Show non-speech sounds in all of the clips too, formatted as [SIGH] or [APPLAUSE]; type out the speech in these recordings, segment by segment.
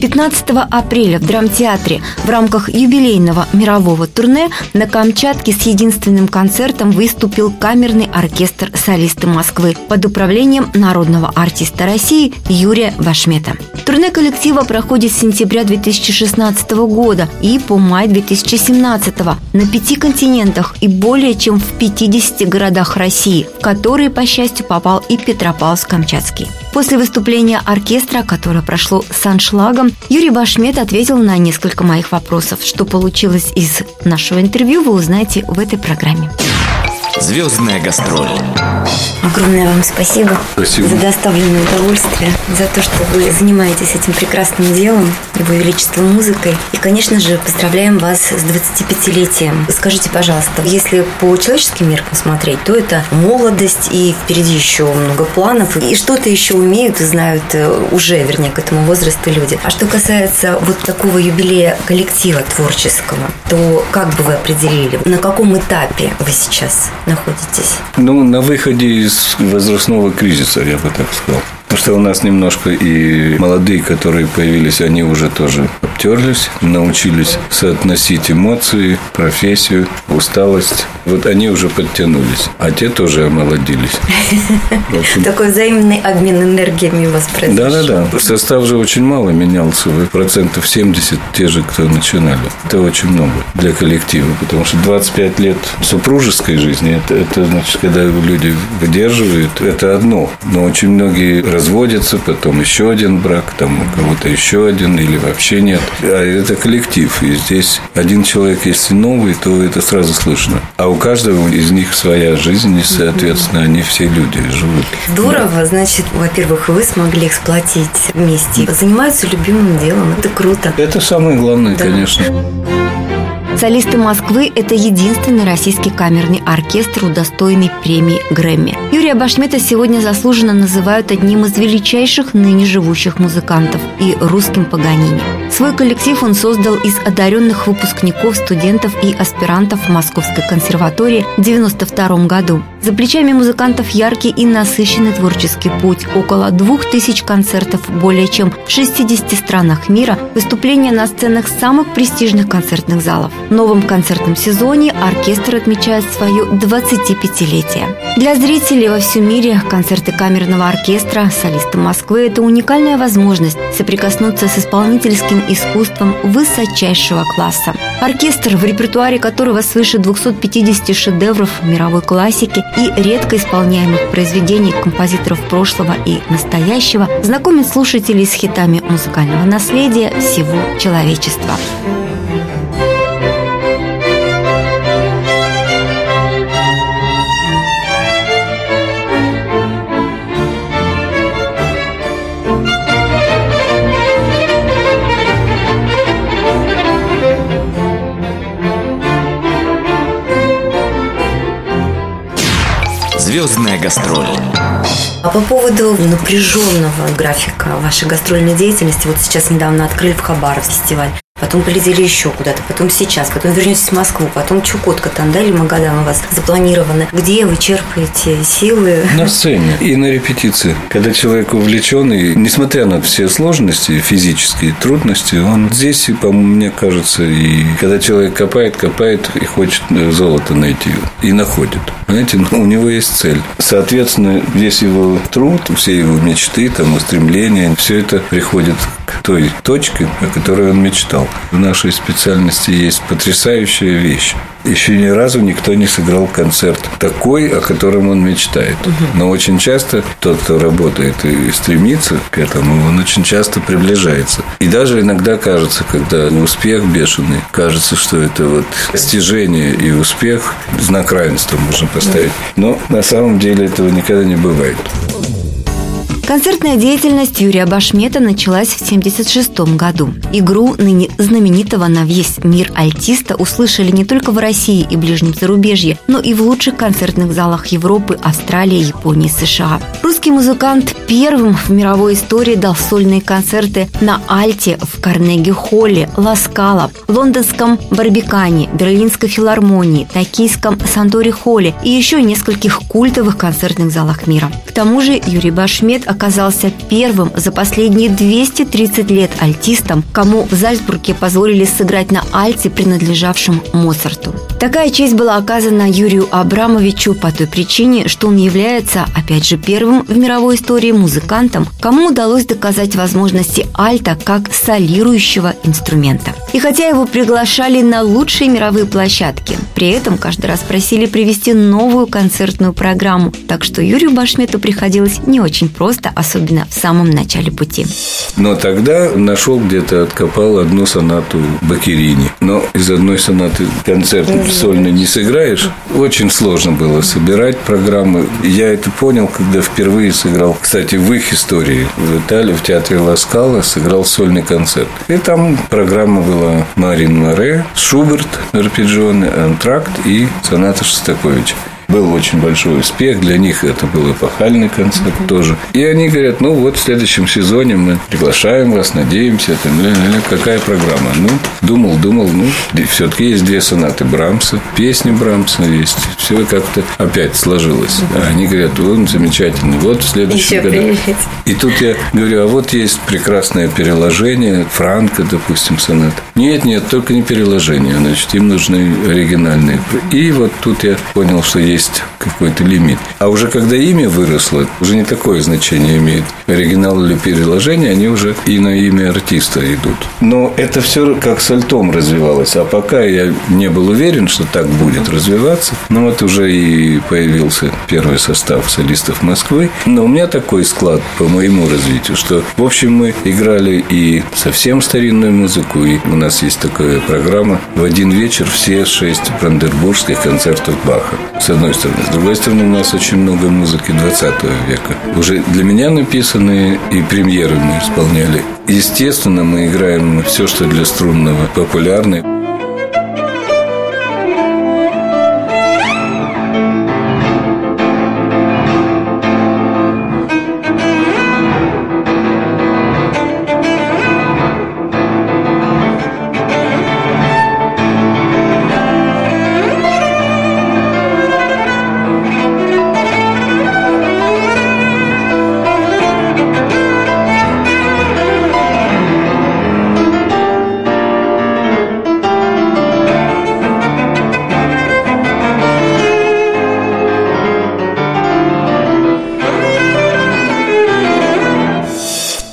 15 апреля в драмтеатре в рамках юбилейного мирового турне на Камчатке с единственным концертом выступил камерный оркестр «Солисты Москвы» под управлением народного артиста России Юрия Вашмета. Турне коллектива проходит с сентября 2016 года и по май 2017 на пяти континентах и более чем в 50 городах России, в которые, по счастью, попал и Петропавловск-Камчатский. После выступления оркестра, которое прошло с аншлагом, Юрий Башмет ответил на несколько моих вопросов. Что получилось из нашего интервью, вы узнаете в этой программе. Звездная гастроль. Огромное вам спасибо, Спасибо. за доставленное удовольствие, за то, что вы занимаетесь этим прекрасным делом, Его Величество музыкой. И, конечно же, поздравляем вас с 25-летием. Скажите, пожалуйста, если по человеческим меркам смотреть, то это молодость и впереди еще много планов. И что-то еще умеют и знают э, уже, вернее, к этому возрасту люди. А что касается вот такого юбилея коллектива творческого, то как бы вы определили, на каком этапе вы сейчас находитесь? Ну, на выходе из возрастного кризиса, я бы так сказал. Потому что у нас немножко и молодые, которые появились, они уже тоже обтерлись, научились соотносить эмоции, профессию, усталость. Вот они уже подтянулись, а те тоже омолодились. [LAUGHS] Такой взаимный обмен энергиями у вас произошел. Да-да-да. Состав же очень мало менялся. Процентов 70 те же, кто начинали. Это очень много для коллектива. Потому что 25 лет супружеской жизни, это, это значит, когда люди выдерживают, это одно. Но очень многие разводятся, потом еще один брак, там у кого-то еще один или вообще нет. А это коллектив. И здесь один человек, если новый, то это сразу слышно. А у каждого из них своя жизнь, и, соответственно, они все люди живут. Здорово, значит, во-первых, вы смогли эксплуатить вместе. Занимаются любимым делом, это круто. Это самое главное, Да. конечно. Солисты Москвы – это единственный российский камерный оркестр, удостоенный премии Грэмми. Юрия Башмета сегодня заслуженно называют одним из величайших ныне живущих музыкантов и русским Паганини. Свой коллектив он создал из одаренных выпускников, студентов и аспирантов Московской консерватории в 1992 году. За плечами музыкантов яркий и насыщенный творческий путь. Около двух тысяч концертов более чем в 60 странах мира, выступления на сценах самых престижных концертных залов. В новом концертном сезоне оркестр отмечает свое 25-летие. Для зрителей во всем мире концерты камерного оркестра «Солисты Москвы» – это уникальная возможность соприкоснуться с исполнительским искусством высочайшего класса. Оркестр, в репертуаре которого свыше 250 шедевров мировой классики и редко исполняемых произведений композиторов прошлого и настоящего, знакомит слушателей с хитами музыкального наследия всего человечества. Гастроль. А по поводу напряженного графика вашей гастрольной деятельности, вот сейчас недавно открыли в Хабаровск фестиваль, потом полетели еще куда-то, потом сейчас, потом вернетесь в Москву, потом Чукотка там, да, или Магадан у вас запланированы. Где вы черпаете силы? На сцене и на репетиции. Когда человек увлечен, и несмотря на все сложности, физические трудности, он здесь, и, по мне кажется, и когда человек копает, копает и хочет золото найти, и находит. Знаете, ну, у него есть цель. Соответственно, весь его труд, все его мечты, там, устремления, все это приходит к той точке, о которой он мечтал. В нашей специальности есть потрясающая вещь. Еще ни разу никто не сыграл концерт такой, о котором он мечтает. Но очень часто тот, кто работает и стремится к этому, он очень часто приближается. И даже иногда кажется, когда успех бешеный, кажется, что это вот достижение и успех, знак равенства можно поставить. Но на самом деле этого никогда не бывает. Концертная деятельность Юрия Башмета началась в 1976 году. Игру ныне знаменитого на весь мир альтиста услышали не только в России и ближнем зарубежье, но и в лучших концертных залах Европы, Австралии, Японии, США. Русский музыкант первым в мировой истории дал сольные концерты на Альте в Карнеги-Холле, Ласкала, лондонском Барбикане, Берлинской филармонии, токийском Сантори-Холле и еще нескольких культовых концертных залах мира. К тому же Юрий Башмет оказался первым за последние 230 лет альтистом, кому в Зальцбурге позволили сыграть на альте, принадлежавшем Моцарту. Такая честь была оказана Юрию Абрамовичу по той причине, что он является, опять же, первым в мировой истории музыкантом, кому удалось доказать возможности альта как солирующего инструмента. И хотя его приглашали на лучшие мировые площадки, при этом каждый раз просили привести новую концертную программу, так что Юрию Башмету приходилось не очень просто, особенно в самом начале пути. Но тогда нашел где-то, откопал одну сонату Бакерини. Но из одной сонаты концерт сольно не сыграешь. Очень сложно было собирать программы. Я это понял, когда впервые сыграл, кстати, в их истории в Италии, в театре Ласкала, сыграл сольный концерт. И там программа была Марин Море, Шуберт, арпеджионы, антракт и соната Шостаковича был очень большой успех. Для них это был эпохальный концерт тоже. И они говорят, ну вот в следующем сезоне мы приглашаем вас, надеемся. Это, какая программа? Ну, думал, думал, ну, все-таки есть две сонаты Брамса, песни Брамса есть. Все как-то опять сложилось. А они говорят, он замечательный. Вот в следующем году. И тут я говорю, а вот есть прекрасное переложение Франка, допустим, сонат. Нет, нет, только не переложение. Значит, им нужны оригинальные. И вот тут я понял, что есть есть какой-то лимит. А уже когда имя выросло, уже не такое значение имеет. Оригинал или переложение, они уже и на имя артиста идут. Но это все как с альтом развивалось. А пока я не был уверен, что так будет развиваться, ну вот уже и появился первый состав солистов Москвы. Но у меня такой склад по моему развитию, что, в общем, мы играли и совсем старинную музыку, и у нас есть такая программа в один вечер все шесть брандербургских концертов Баха. С одной стороны. С другой стороны, у нас очень много музыки 20 века. Уже для меня написанные и премьеры мы исполняли. Естественно, мы играем все, что для струнного популярное.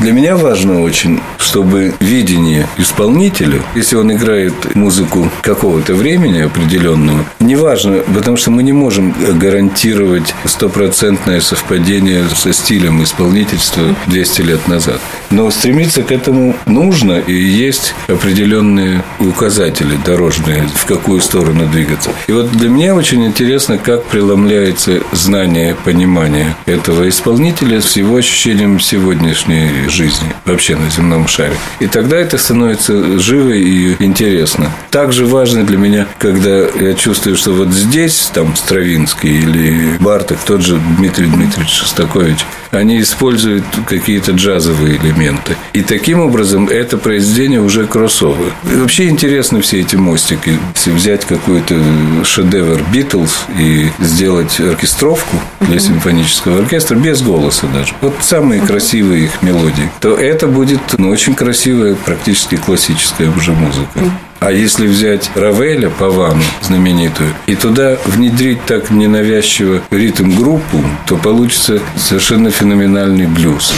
Для меня важно очень, чтобы видение исполнителя, если он играет музыку какого-то времени определенного, неважно, потому что мы не можем гарантировать стопроцентное совпадение со стилем исполнительства 200 лет назад. Но стремиться к этому нужно, и есть определенные указатели дорожные, в какую сторону двигаться. И вот для меня очень интересно, как преломляется знание, понимание этого исполнителя с его ощущением сегодняшней жизни вообще на земном шаре. И тогда это становится живо и интересно. Также важно для меня, когда я чувствую, что вот здесь, там, Стравинский или Барток, тот же Дмитрий Дмитриевич Шостакович, они используют какие-то джазовые элементы. И таким образом это произведение уже кроссовер. И вообще интересны все эти мостики. Если взять какой-то шедевр Битлз и сделать оркестровку для симфонического оркестра без голоса даже. Вот самые красивые их мелодии. То это будет ну, очень красивая, практически классическая уже музыка. А если взять Равеля, Павану, знаменитую, и туда внедрить так ненавязчиво ритм-группу, то получится совершенно феноменальный блюз.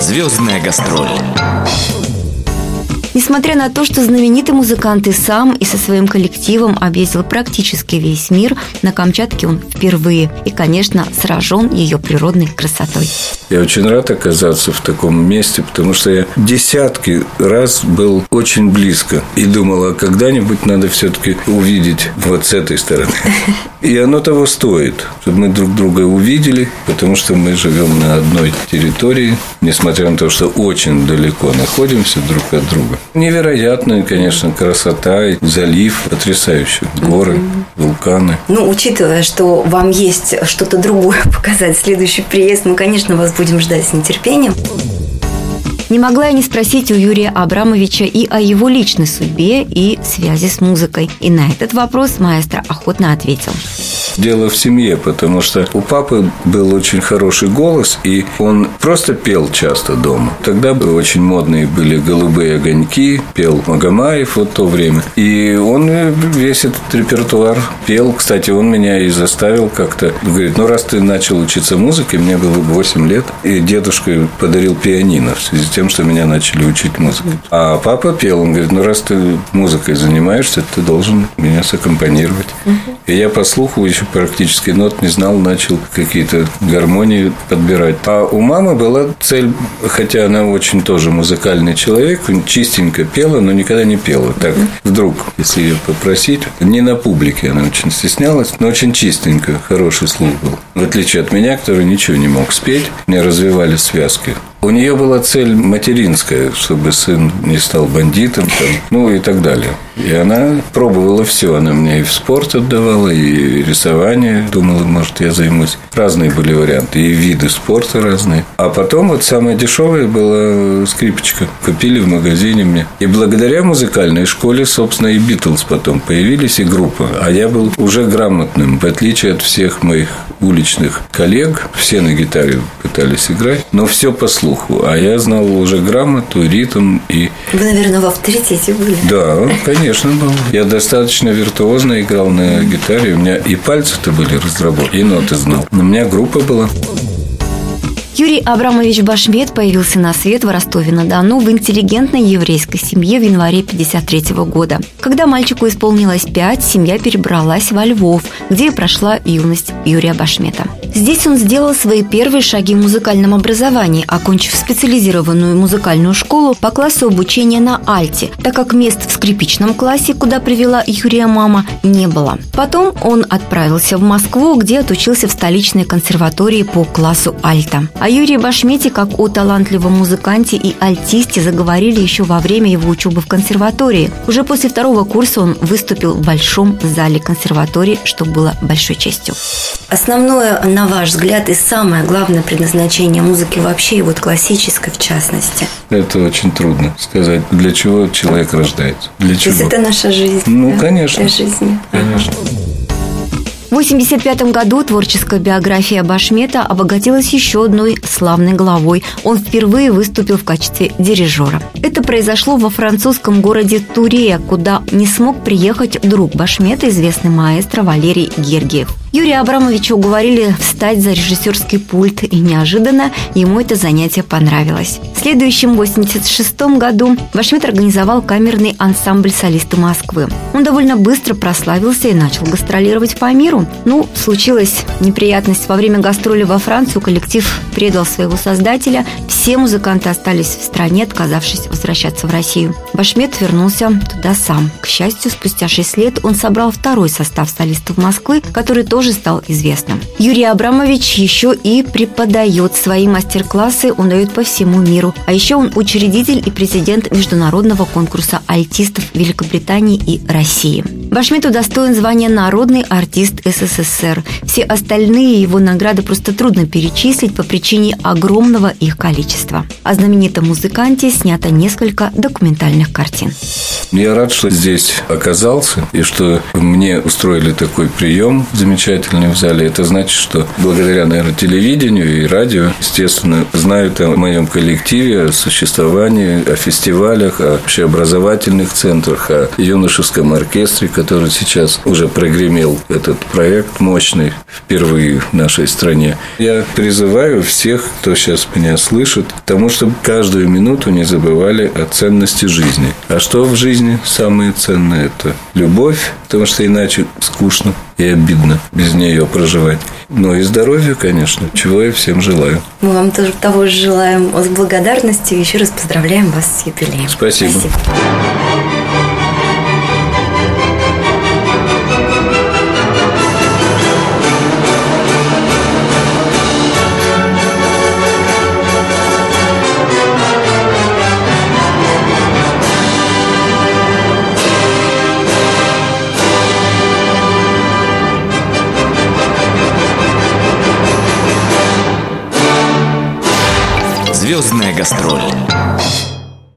Звездная гастроль. Несмотря на то, что знаменитый музыкант и сам, и со своим коллективом объездил практически весь мир, на Камчатке он впервые и, конечно, сражен ее природной красотой. Я очень рад оказаться в таком месте, потому что я десятки раз был очень близко и думал, а когда-нибудь надо все-таки увидеть вот с этой стороны. [LAUGHS] И оно того стоит, чтобы мы друг друга увидели, потому что мы живем на одной территории, несмотря на то, что очень далеко находимся друг от друга. Невероятная, конечно, красота, залив потрясающий, горы, вулканы. Ну, учитывая, что вам есть что-то другое [LAUGHS] показать, следующий приезд, мы, конечно, вас будем ждать с нетерпением. Не могла я не спросить у Юрия Абрамовича и о его личной судьбе и связи с музыкой. И на этот вопрос маэстро охотно ответил дело в семье, потому что у папы был очень хороший голос, и он просто пел часто дома. Тогда очень модные были «Голубые огоньки», пел Магомаев в то время. И он весь этот репертуар пел. Кстати, он меня и заставил как-то. Говорит, ну, раз ты начал учиться музыке, мне было 8 лет, и дедушка подарил пианино в связи с тем, что меня начали учить музыке. А папа пел, он говорит, ну, раз ты музыкой занимаешься, ты должен меня саккомпанировать. И я по слуху еще практически нот не знал, начал какие-то гармонии подбирать. А у мамы была цель, хотя она очень тоже музыкальный человек, чистенько пела, но никогда не пела. Так, вдруг, если ее попросить, не на публике, она очень стеснялась, но очень чистенько, хороший слух был. В отличие от меня, который ничего не мог спеть, мне развивали связки. У нее была цель материнская, чтобы сын не стал бандитом, там, ну и так далее. И она пробовала все. Она мне и в спорт отдавала, и рисование. Думала, может, я займусь. Разные были варианты. И виды спорта разные. А потом вот самое дешевое была скрипочка. Купили в магазине мне. И благодаря музыкальной школе, собственно, и Битлз потом появились, и группа. А я был уже грамотным, в отличие от всех моих уличных коллег. Все на гитаре пытались играть, но все по слуху. А я знал уже грамоту, ритм и... Вы, наверное, в авторитете были. Да, конечно, был. Я достаточно виртуозно играл на гитаре. У меня и пальцы-то были разработаны, и ноты знал. У меня группа была. Юрий Абрамович Башмет появился на свет в Ростове-на-Дону в интеллигентной еврейской семье в январе 1953 года. Когда мальчику исполнилось пять, семья перебралась во Львов, где и прошла юность Юрия Башмета. Здесь он сделал свои первые шаги в музыкальном образовании, окончив специализированную музыкальную школу по классу обучения на альте, так как мест в скрипичном классе, куда привела Юрия мама, не было. Потом он отправился в Москву, где отучился в столичной консерватории по классу альта. А Юрии Башмете, как о талантливом музыканте и альтисте, заговорили еще во время его учебы в консерватории. Уже после второго курса он выступил в большом зале консерватории, что было большой честью. Основное, на ваш взгляд, и самое главное предназначение музыки вообще, и вот классической в частности? Это очень трудно сказать, для чего человек рождается. Для То чего? есть это наша жизнь. Ну, да? конечно. Для жизни. Конечно. В 1985 году творческая биография Башмета обогатилась еще одной славной главой. Он впервые выступил в качестве дирижера. Это произошло во французском городе Турея, куда не смог приехать друг Башмета, известный маэстро Валерий Гергиев. Юрия Абрамовича уговорили встать за режиссерский пульт, и неожиданно ему это занятие понравилось. В следующем 86 году Башмет организовал камерный ансамбль солисты Москвы. Он довольно быстро прославился и начал гастролировать по миру. Ну, случилась неприятность. Во время гастроли во Францию коллектив предал своего создателя. Все музыканты остались в стране, отказавшись возвращаться в Россию. Башмет вернулся туда сам. К счастью, спустя 6 лет он собрал второй состав солистов Москвы, который тоже тоже стал известным. Юрий Абрамович еще и преподает свои мастер-классы, он дает по всему миру. А еще он учредитель и президент международного конкурса альтистов Великобритании и России. Башмет удостоен звания «Народный артист СССР». Все остальные его награды просто трудно перечислить по причине огромного их количества. О знаменитом музыканте снято несколько документальных картин. Я рад, что здесь оказался и что мне устроили такой прием замечательный в зале. Это значит, что благодаря, наверное, телевидению и радио, естественно, знают о моем коллективе, о существовании, о фестивалях, о общеобразовательных центрах, о юношеском оркестре, который сейчас уже прогремел этот проект мощный впервые в нашей стране. Я призываю всех, кто сейчас меня слышит, к тому, чтобы каждую минуту не забывали о ценности жизни. А что в жизни самое ценное? Это любовь, потому что иначе скучно. И обидно без нее проживать. Но и здоровья, конечно, чего я всем желаю. Мы вам тоже того же желаем с благодарностью. Еще раз поздравляем вас с юбилеем. Спасибо. Спасибо. Звездная гастроль.